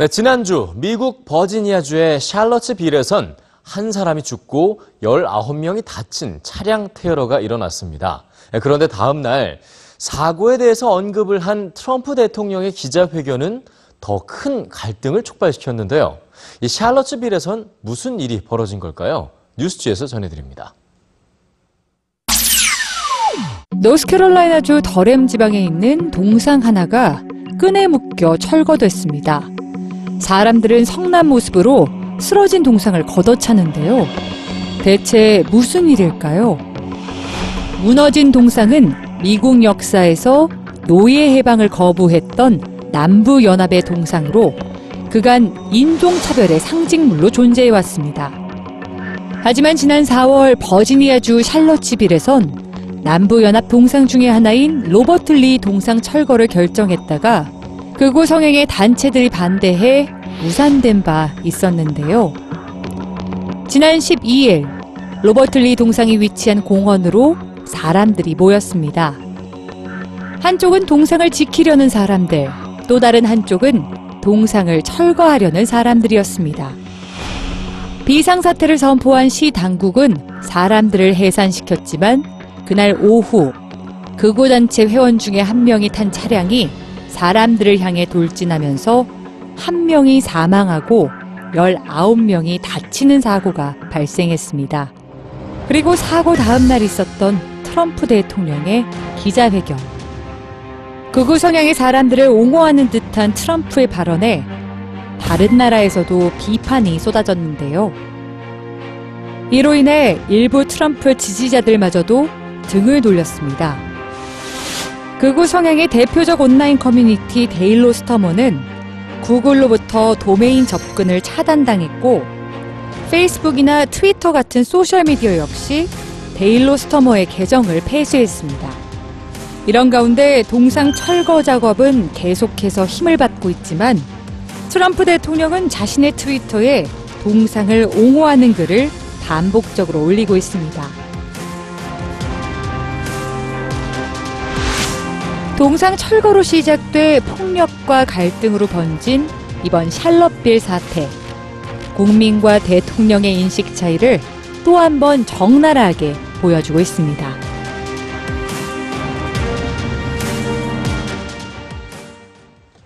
네, 지난주 미국 버지니아주의 샬럿츠빌에선 한 사람이 죽고 19명이 다친 차량 테러가 일어났습니다. 네, 그런데 다음 날 사고에 대해서 언급을 한 트럼프 대통령의 기자회견은 더 큰 갈등을 촉발시켰는데요. 이 샬럿츠빌에선 무슨 일이 벌어진 걸까요? 뉴스지에서 전해드립니다. 노스캐롤라이나주 더렘 지방에 있는 동상 하나가 끈에 묶여 철거됐습니다. 사람들은 성난 모습으로 쓰러진 동상을 걷어차는데요. 대체 무슨 일일까요? 무너진 동상은 미국 역사에서 노예 해방을 거부했던 남부연합의 동상으로 그간 인종차별의 상징물로 존재해왔습니다. 하지만 지난 4월 버지니아주 샬럿츠빌에선 남부연합 동상 중의 하나인 로버트 리 동상 철거를 결정했다가 극우 성향의 단체들이 반대해 무산된 바 있었는데요. 지난 12일 로버트 리 동상이 위치한 공원으로 사람들이 모였습니다. 한쪽은 동상을 지키려는 사람들, 또 다른 한쪽은 동상을 철거하려는 사람들이었습니다. 비상사태를 선포한 시 당국은 사람들을 해산시켰지만 그날 오후 극우단체 회원 중에 한 명이 탄 차량이 사람들을 향해 돌진하면서 한 명이 사망하고 19명이 다치는 사고가 발생했습니다. 그리고 사고 다음 날 있었던 트럼프 대통령의 기자회견. 극우 성향의 사람들을 옹호하는 듯한 트럼프의 발언에 다른 나라에서도 비판이 쏟아졌는데요. 이로 인해 일부 트럼프 지지자들마저도 등을 돌렸습니다. 극우 성향의 대표적 온라인 커뮤니티 데일리 스토머는 구글로부터 도메인 접근을 차단당했고 페이스북이나 트위터 같은 소셜미디어 역시 데일리 스토머의 계정을 폐쇄했습니다. 이런 가운데 동상 철거 작업은 계속해서 힘을 받고 있지만 트럼프 대통령은 자신의 트위터에 동상을 옹호하는 글을 반복적으로 올리고 있습니다. 동상 철거로 시작돼 폭력과 갈등으로 번진 이번 샬럿빌 사태. 국민과 대통령의 인식 차이를 또 한 번 적나라하게 보여주고 있습니다.